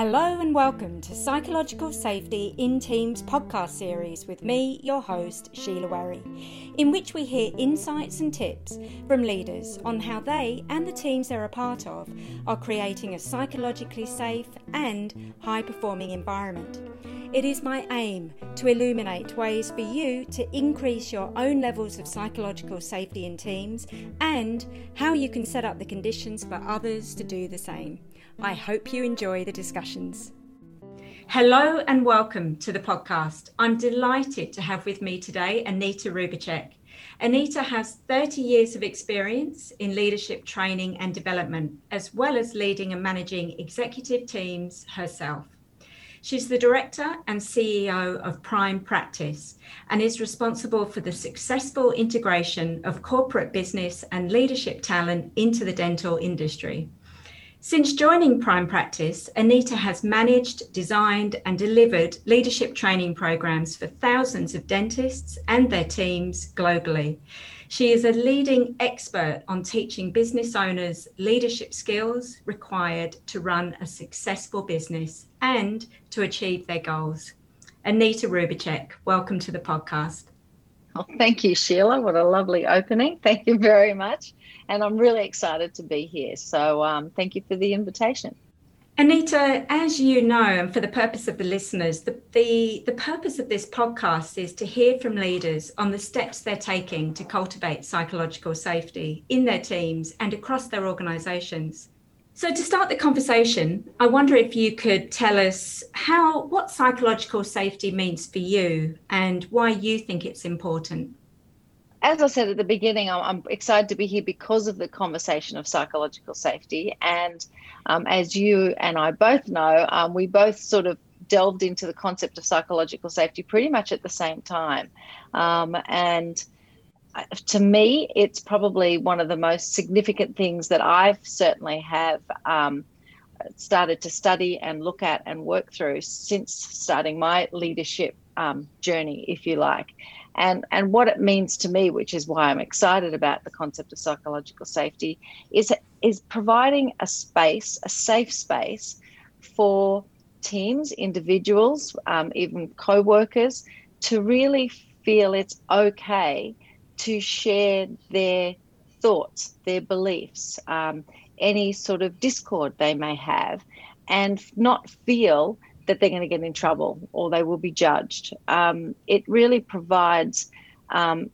Hello and welcome to Psychological Safety in Teams podcast series with me, your host, Sheila Werry, in which we hear insights and tips from leaders on how they and the teams they're a part of are creating a psychologically safe and high performing environment. It is my aim to illuminate ways for you to increase your own levels of psychological safety in teams and how you can set up the conditions for others to do the same. I hope you enjoy the discussions. Hello and welcome to the podcast. I'm delighted to have with me today Anita Rubicek. Anita has 30 years of experience in leadership training and development, as well as leading and managing executive teams herself. She's the director and CEO of Prime Practice and is responsible for the successful integration of corporate business and leadership talent into the dental industry. Since joining Prime Practice, Anita has managed, designed, and delivered leadership training programs for thousands of dentists and their teams globally. She is a leading expert on teaching business owners leadership skills required to run a successful business and to achieve their goals. Anita Rubicek, welcome to the podcast. Oh, thank you, Sheila. What a lovely opening. Thank you very much. And I'm really excited to be here. So um, thank you for the invitation. Anita, as you know, and for the purpose of the listeners, the, the, the purpose of this podcast is to hear from leaders on the steps they're taking to cultivate psychological safety in their teams and across their organizations. So to start the conversation, I wonder if you could tell us how what psychological safety means for you and why you think it's important. As I said at the beginning, I'm excited to be here because of the conversation of psychological safety. And um, as you and I both know, um, we both sort of delved into the concept of psychological safety pretty much at the same time. Um, and to me, it's probably one of the most significant things that I've certainly have um, started to study and look at and work through since starting my leadership um, journey, if you like. And, and what it means to me, which is why I'm excited about the concept of psychological safety, is, is providing a space, a safe space for teams, individuals, um, even co workers to really feel it's okay to share their thoughts, their beliefs, um, any sort of discord they may have, and not feel that they're going to get in trouble or they will be judged. Um, it really provides, um,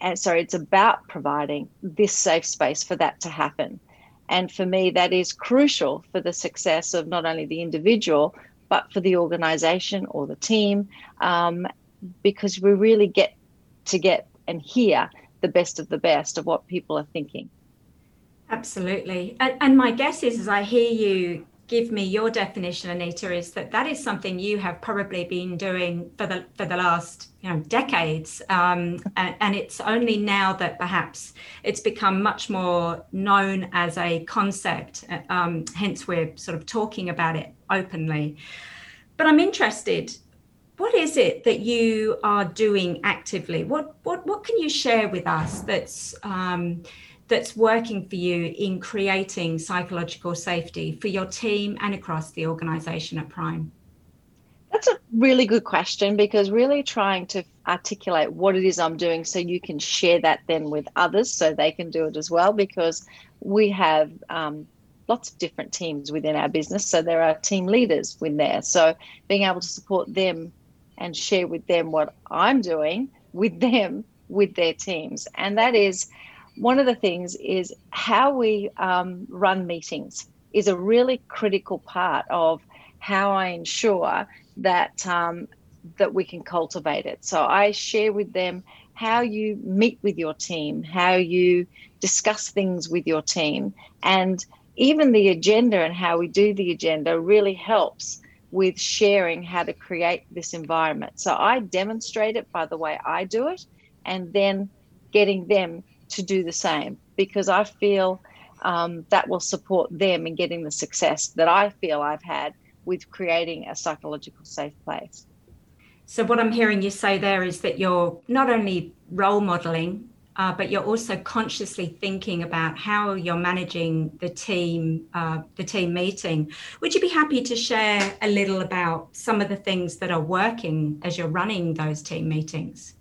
and sorry, it's about providing this safe space for that to happen. And for me, that is crucial for the success of not only the individual, but for the organization or the team, um, because we really get to get and hear the best of the best of what people are thinking. Absolutely. And, my guess is, as I hear you give me your definition, Anita, is that that is something you have probably been doing for the for the last you know decades, um, and, and, it's only now that perhaps it's become much more known as a concept. Um, hence, we're sort of talking about it openly. But I'm interested what is it that you are doing actively? What what what can you share with us that's um, that's working for you in creating psychological safety for your team and across the organisation at Prime? That's a really good question because really trying to articulate what it is I'm doing so you can share that then with others so they can do it as well because we have um, lots of different teams within our business. So there are team leaders in there. So being able to support them and share with them what I'm doing with them with their teams. And that is one of the things is how we um, run meetings is a really critical part of how I ensure that um, that we can cultivate it. So I share with them how you meet with your team, how you discuss things with your team, and even the agenda and how we do the agenda really helps with sharing how to create this environment. So I demonstrate it by the way I do it and then getting them to do the same because I feel um, that will support them in getting the success that I feel I've had with creating a psychological safe place. So, what I'm hearing you say there is that you're not only role modeling uh, but you're also consciously thinking about how you're managing the team, uh, the team meeting. Would you be happy to share a little about some of the things that are working as you're running those team meetings?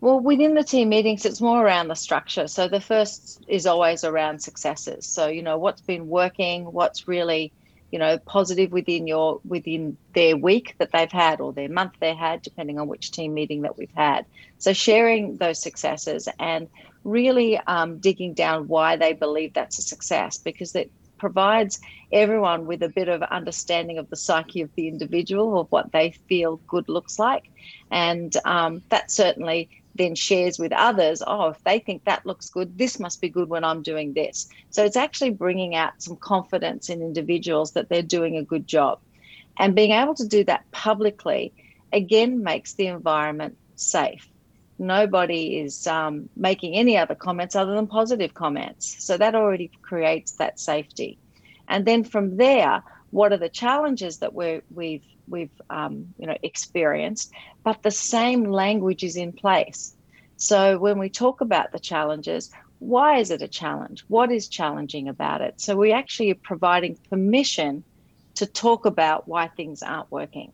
Well, within the team meetings, it's more around the structure. So the first is always around successes. So you know what's been working, what's really you know positive within your within their week that they've had or their month they had depending on which team meeting that we've had. So sharing those successes and really um, digging down why they believe that's a success because it provides everyone with a bit of understanding of the psyche of the individual of what they feel good looks like. And um, that certainly then shares with others, oh, if they think that looks good, this must be good when I'm doing this. So it's actually bringing out some confidence in individuals that they're doing a good job. And being able to do that publicly, again, makes the environment safe. Nobody is um, making any other comments other than positive comments. So that already creates that safety. And then from there, what are the challenges that we're, we've we've um, you know experienced, but the same language is in place. So when we talk about the challenges, why is it a challenge? What is challenging about it? So we actually are providing permission to talk about why things aren't working.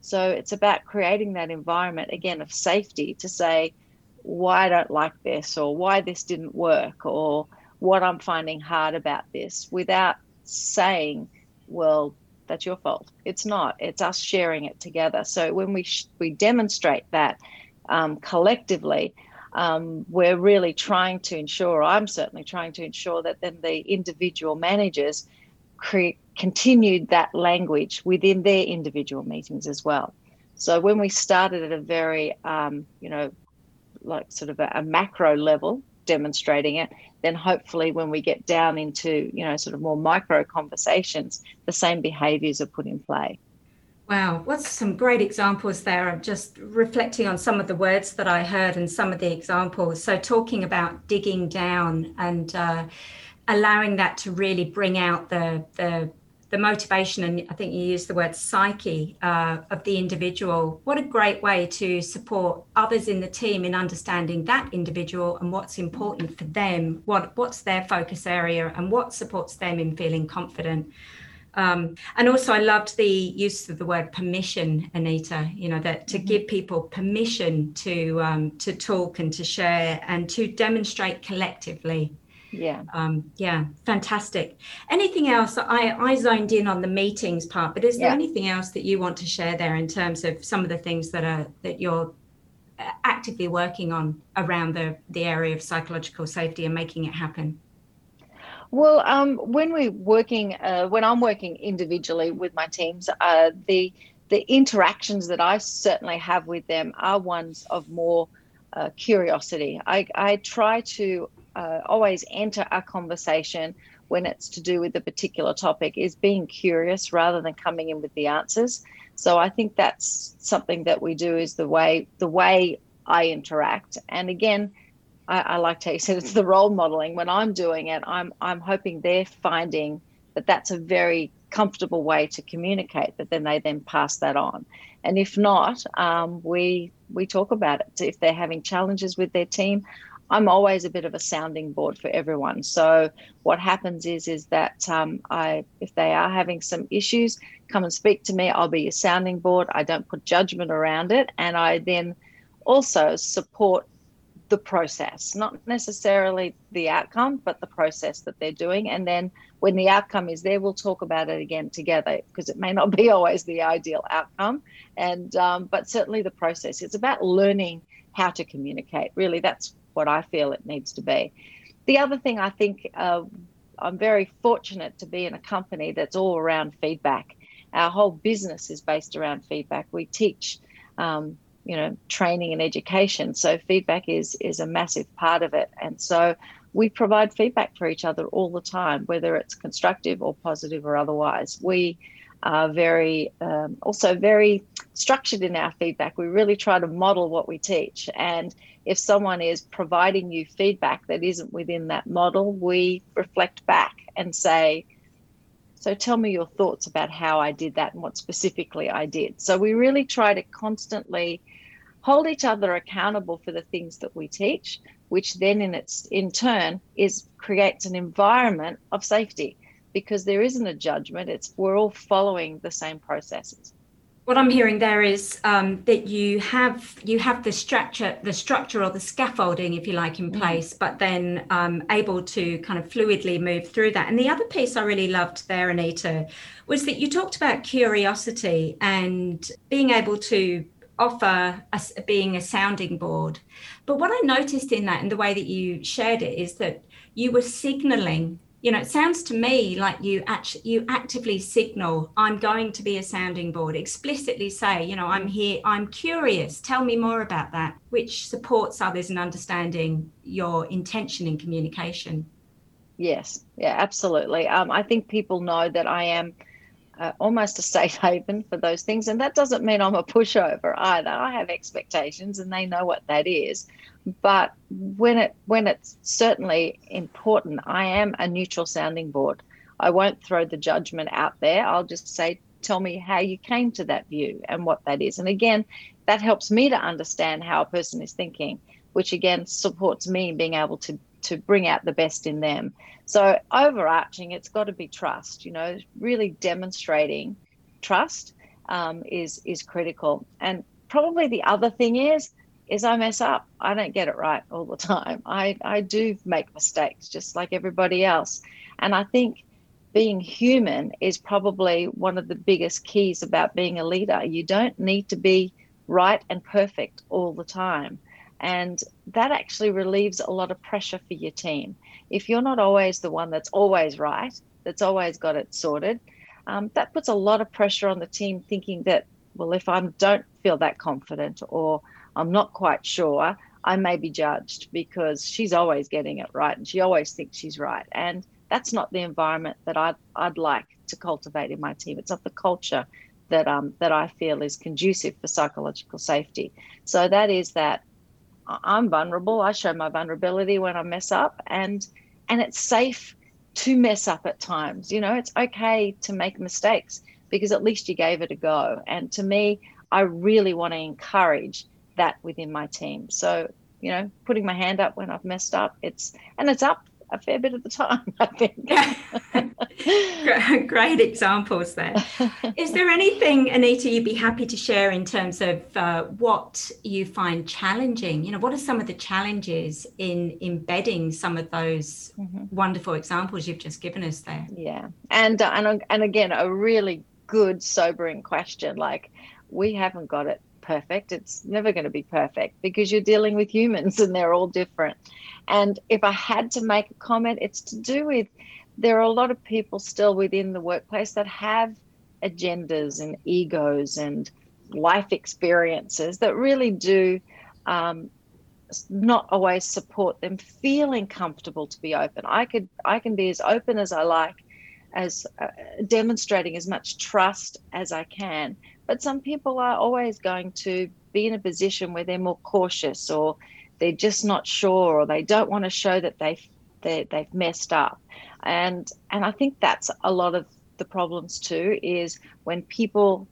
So it's about creating that environment again of safety to say why I don't like this or why this didn't work or what I'm finding hard about this without saying, well, that's your fault. It's not. It's us sharing it together. So when we sh- we demonstrate that um, collectively, um, we're really trying to ensure. I'm certainly trying to ensure that then the individual managers continued that language within their individual meetings as well. So when we started at a very, um, you know, like sort of a, a macro level, demonstrating it, then hopefully when we get down into, you know, sort of more micro conversations, the same behaviors are put in play. Wow, what's some great examples there? I'm just reflecting on some of the words that I heard and some of the examples. So, talking about digging down and uh, allowing that to really bring out the, the the motivation and I think you used the word psyche uh, of the individual. What a great way to support others in the team in understanding that individual and what's important for them, what what's their focus area, and what supports them in feeling confident. Um, and also, I loved the use of the word permission, Anita. You know that to mm-hmm. give people permission to um, to talk and to share and to demonstrate collectively yeah um, yeah fantastic anything else i i zoned in on the meetings part but is there yeah. anything else that you want to share there in terms of some of the things that are that you're uh, actively working on around the the area of psychological safety and making it happen well um, when we're working uh, when i'm working individually with my teams uh, the the interactions that i certainly have with them are ones of more uh, curiosity. I, I try to uh, always enter a conversation when it's to do with a particular topic is being curious rather than coming in with the answers. So I think that's something that we do is the way the way I interact. And again, I, I like to say it's the role modeling. When I'm doing it, I'm I'm hoping they're finding that that's a very comfortable way to communicate. That then they then pass that on. And if not, um, we we talk about it. If they're having challenges with their team, I'm always a bit of a sounding board for everyone. So what happens is is that um, I, if they are having some issues, come and speak to me. I'll be a sounding board. I don't put judgment around it, and I then also support the process, not necessarily the outcome, but the process that they're doing. And then when the outcome is there, we'll talk about it again together because it may not be always the ideal outcome. And um, but certainly the process. It's about learning how to communicate. Really, that's what I feel it needs to be. The other thing I think uh, I'm very fortunate to be in a company that's all around feedback. Our whole business is based around feedback. We teach, um, you know, training and education, so feedback is is a massive part of it. And so we provide feedback for each other all the time, whether it's constructive or positive or otherwise. We are very um, also very structured in our feedback. We really try to model what we teach. And if someone is providing you feedback that isn't within that model, we reflect back and say, so tell me your thoughts about how I did that and what specifically I did. So we really try to constantly hold each other accountable for the things that we teach which then in its in turn is creates an environment of safety because there isn't a judgment. It's we're all following the same processes what I'm hearing there is um, that you have you have the structure, the structure or the scaffolding, if you like, in mm. place, but then um, able to kind of fluidly move through that. And the other piece I really loved there, Anita, was that you talked about curiosity and being able to offer us being a sounding board. But what I noticed in that and the way that you shared it is that you were signaling you know it sounds to me like you actually you actively signal i'm going to be a sounding board explicitly say you know i'm here i'm curious tell me more about that which supports others in understanding your intention in communication. Yes yeah absolutely. Um, i think people know that i am uh, almost a safe haven for those things. And that doesn't mean I'm a pushover either. I have expectations and they know what that is. But when it when it's certainly important, I am a neutral sounding board. I won't throw the judgment out there. I'll just say, tell me how you came to that view and what that is. And again, that helps me to understand how a person is thinking, which again supports me being able to to bring out the best in them. So overarching, it's got to be trust. You know, really demonstrating trust um, is is critical. And probably the other thing is is I mess up. I don't get it right all the time. I I do make mistakes just like everybody else. And I think being human is probably one of the biggest keys about being a leader. You don't need to be right and perfect all the time. And that actually relieves a lot of pressure for your team. If you're not always the one that's always right, that's always got it sorted, um, that puts a lot of pressure on the team thinking that, well, if I don't feel that confident or I'm not quite sure, I may be judged because she's always getting it right and she always thinks she's right. And that's not the environment that I'd, I'd like to cultivate in my team. It's not the culture that um, that I feel is conducive for psychological safety. So that is that I'm vulnerable. I show my vulnerability when I mess up, and and it's safe to mess up at times. You know, it's okay to make mistakes because at least you gave it a go. And to me, I really want to encourage that within my team. So you know, putting my hand up when I've messed up, it's and it's up a fair bit of the time, I think. Great examples there. Is there anything, Anita, you'd be happy to share in terms of uh, what you find challenging? You know, what are some of the challenges in embedding some of those mm-hmm. wonderful examples you've just given us there? Yeah, and uh, and and again, a really good, sobering question. Like, we haven't got it perfect. It's never going to be perfect because you're dealing with humans and they're all different. And if I had to make a comment, it's to do with there are a lot of people still within the workplace that have agendas and egos and life experiences that really do um, not always support them feeling comfortable to be open. I could I can be as open as I like, as uh, demonstrating as much trust as I can. But some people are always going to be in a position where they're more cautious or they're just not sure or they don't want to show that they've they, they've messed up. And and i think that's a lot of the problems too is when people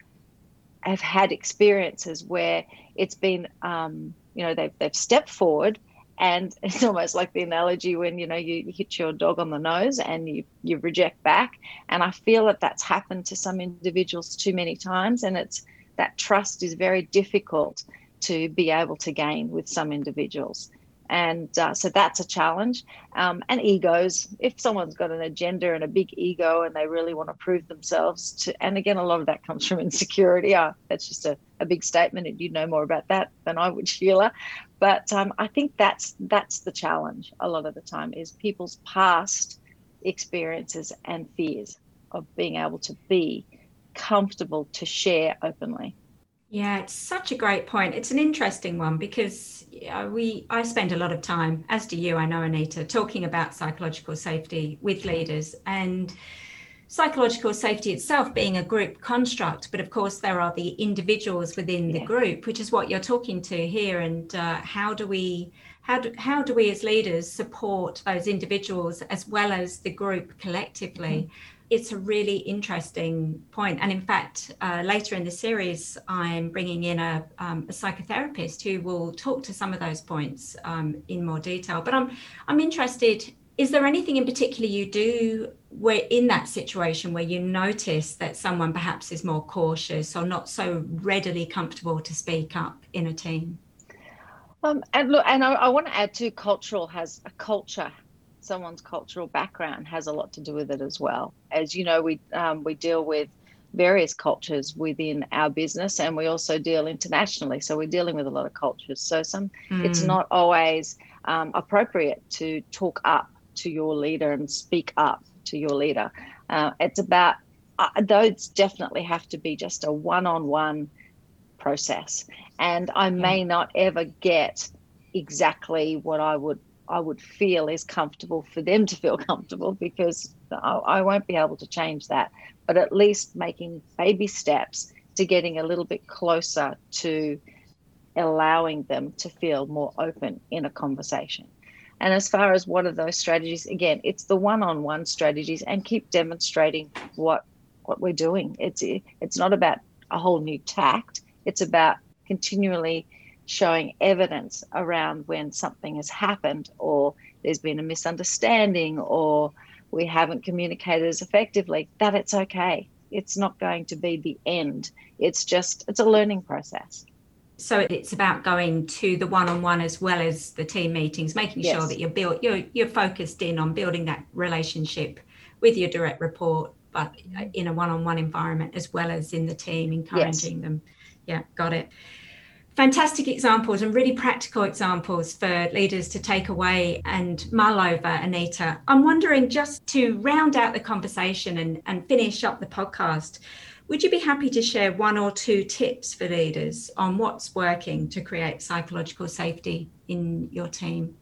have had experiences where it's been um, you know they've, they've stepped forward and it's almost like the analogy when you know you hit your dog on the nose and you you reject back and i feel that that's happened to some individuals too many times and it's that trust is very difficult to be able to gain with some individuals. And uh, so that's a challenge. Um, and egos, if someone's got an agenda and a big ego and they really want to prove themselves to, and again, a lot of that comes from insecurity. Uh, that's just a, a big statement, and you know more about that than I would, Sheila. But um, I think that's that's the challenge a lot of the time is people's past experiences and fears of being able to be comfortable to share openly. Yeah, it's such a great point. It's an interesting one because we I spend a lot of time, as do you, I know, Anita, talking about psychological safety with leaders and psychological safety itself being a group construct. But of course, there are the individuals within yeah. the group, which is what you're talking to here. And uh, how do we how do, how do we as leaders support those individuals as well as the group collectively? Mm-hmm it's a really interesting point. And in fact, uh, later in the series, I'm bringing in a, um, a, psychotherapist who will talk to some of those points um, in more detail. But I'm, I'm interested is there anything in particular you do where in that situation where you notice that someone perhaps is more cautious or not so readily comfortable to speak up in a team? Um, and look, and I, I want to add too, cultural has a culture someone's cultural background has a lot to do with it as well. As you know, we um, we deal with various cultures within our business, and we also deal internationally. So we're dealing with a lot of cultures. So some mm. it's not always um, appropriate to talk up to your leader and speak up to your leader. Uh, it's about uh, those definitely have to be just a one-on-one process, and I may not ever get exactly what I would I would feel is comfortable for them to feel comfortable because I, I won't be able to change that. But at least making baby steps to getting a little bit closer to allowing them to feel more open in a conversation. And as far as what are those strategies, again, it's the one-on-one strategies and keep demonstrating what what we're doing. It's it's not about a whole new tact. It's about continually showing evidence around when something has happened or there's been a misunderstanding or we haven't communicated as effectively, that it's okay. It's not going to be the end. It's just, it's a learning process. So it's about going to the one-on-one as well as the team meetings, making yes. sure that you're built, you're you're focused in on building that relationship with your direct report, but mm-hmm. in a one-on-one environment as well as in the team, encouraging yes. them. Yeah, got it fantastic examples and really practical examples for leaders to take away and mull over, Anita. I'm wondering just to round out the conversation and, and finish up the podcast, would you be happy to share one or two tips for leaders on what's working to create psychological safety in your team?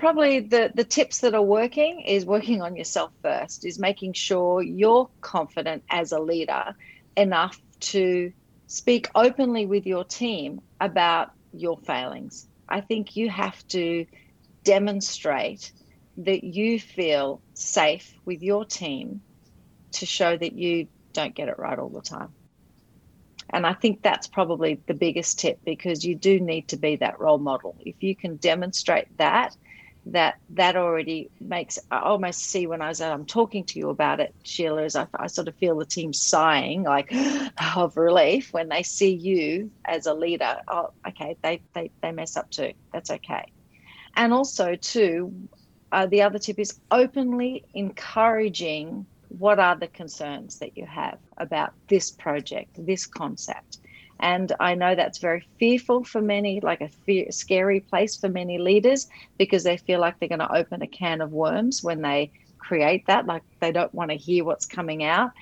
Probably the, the tips that are working is working on yourself first, is making sure you're confident as a leader enough to speak openly with your team about your failings. I think you have to demonstrate that you feel safe with your team to show that you don't get it right all the time. And I think that's probably the biggest tip because you do need to be that role model. If you can demonstrate that, that that already makes I almost see when I was I'm talking to you about it, Sheila, is I, I sort of feel the team sighing like of relief when they see you as a leader. Oh, okay, they they they mess up too. That's okay. And also too, uh, the other tip is openly encouraging what are the concerns that you have about this project, this concept. And I know that's very fearful for many, like a fear, scary place for many leaders because they feel like they're going to open a can of worms when they create that. Like they don't want to hear what's coming out.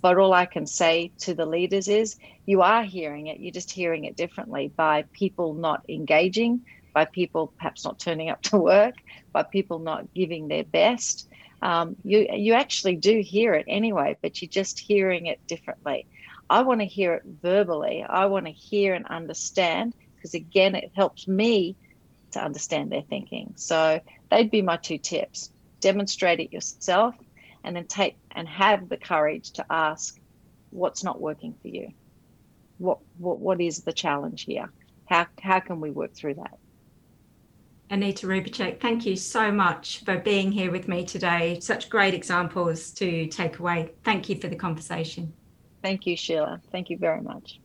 But all I can say to the leaders is you are hearing it, you're just hearing it differently by people not engaging, by people perhaps not turning up to work, by people not giving their best. Um, you you actually do hear it anyway, but you're just hearing it differently. I want to hear it verbally. I want to hear and understand because, again, it helps me to understand their thinking. So they'd be my two tips demonstrate it yourself and then take and have the courage to ask what's not working for you what what, what is the challenge here how how can we work through that Anita Rubicek, thank you so much for being here with me today. Such great examples to take away. Thank you for the conversation. Thank you, Sheila. Thank you very much.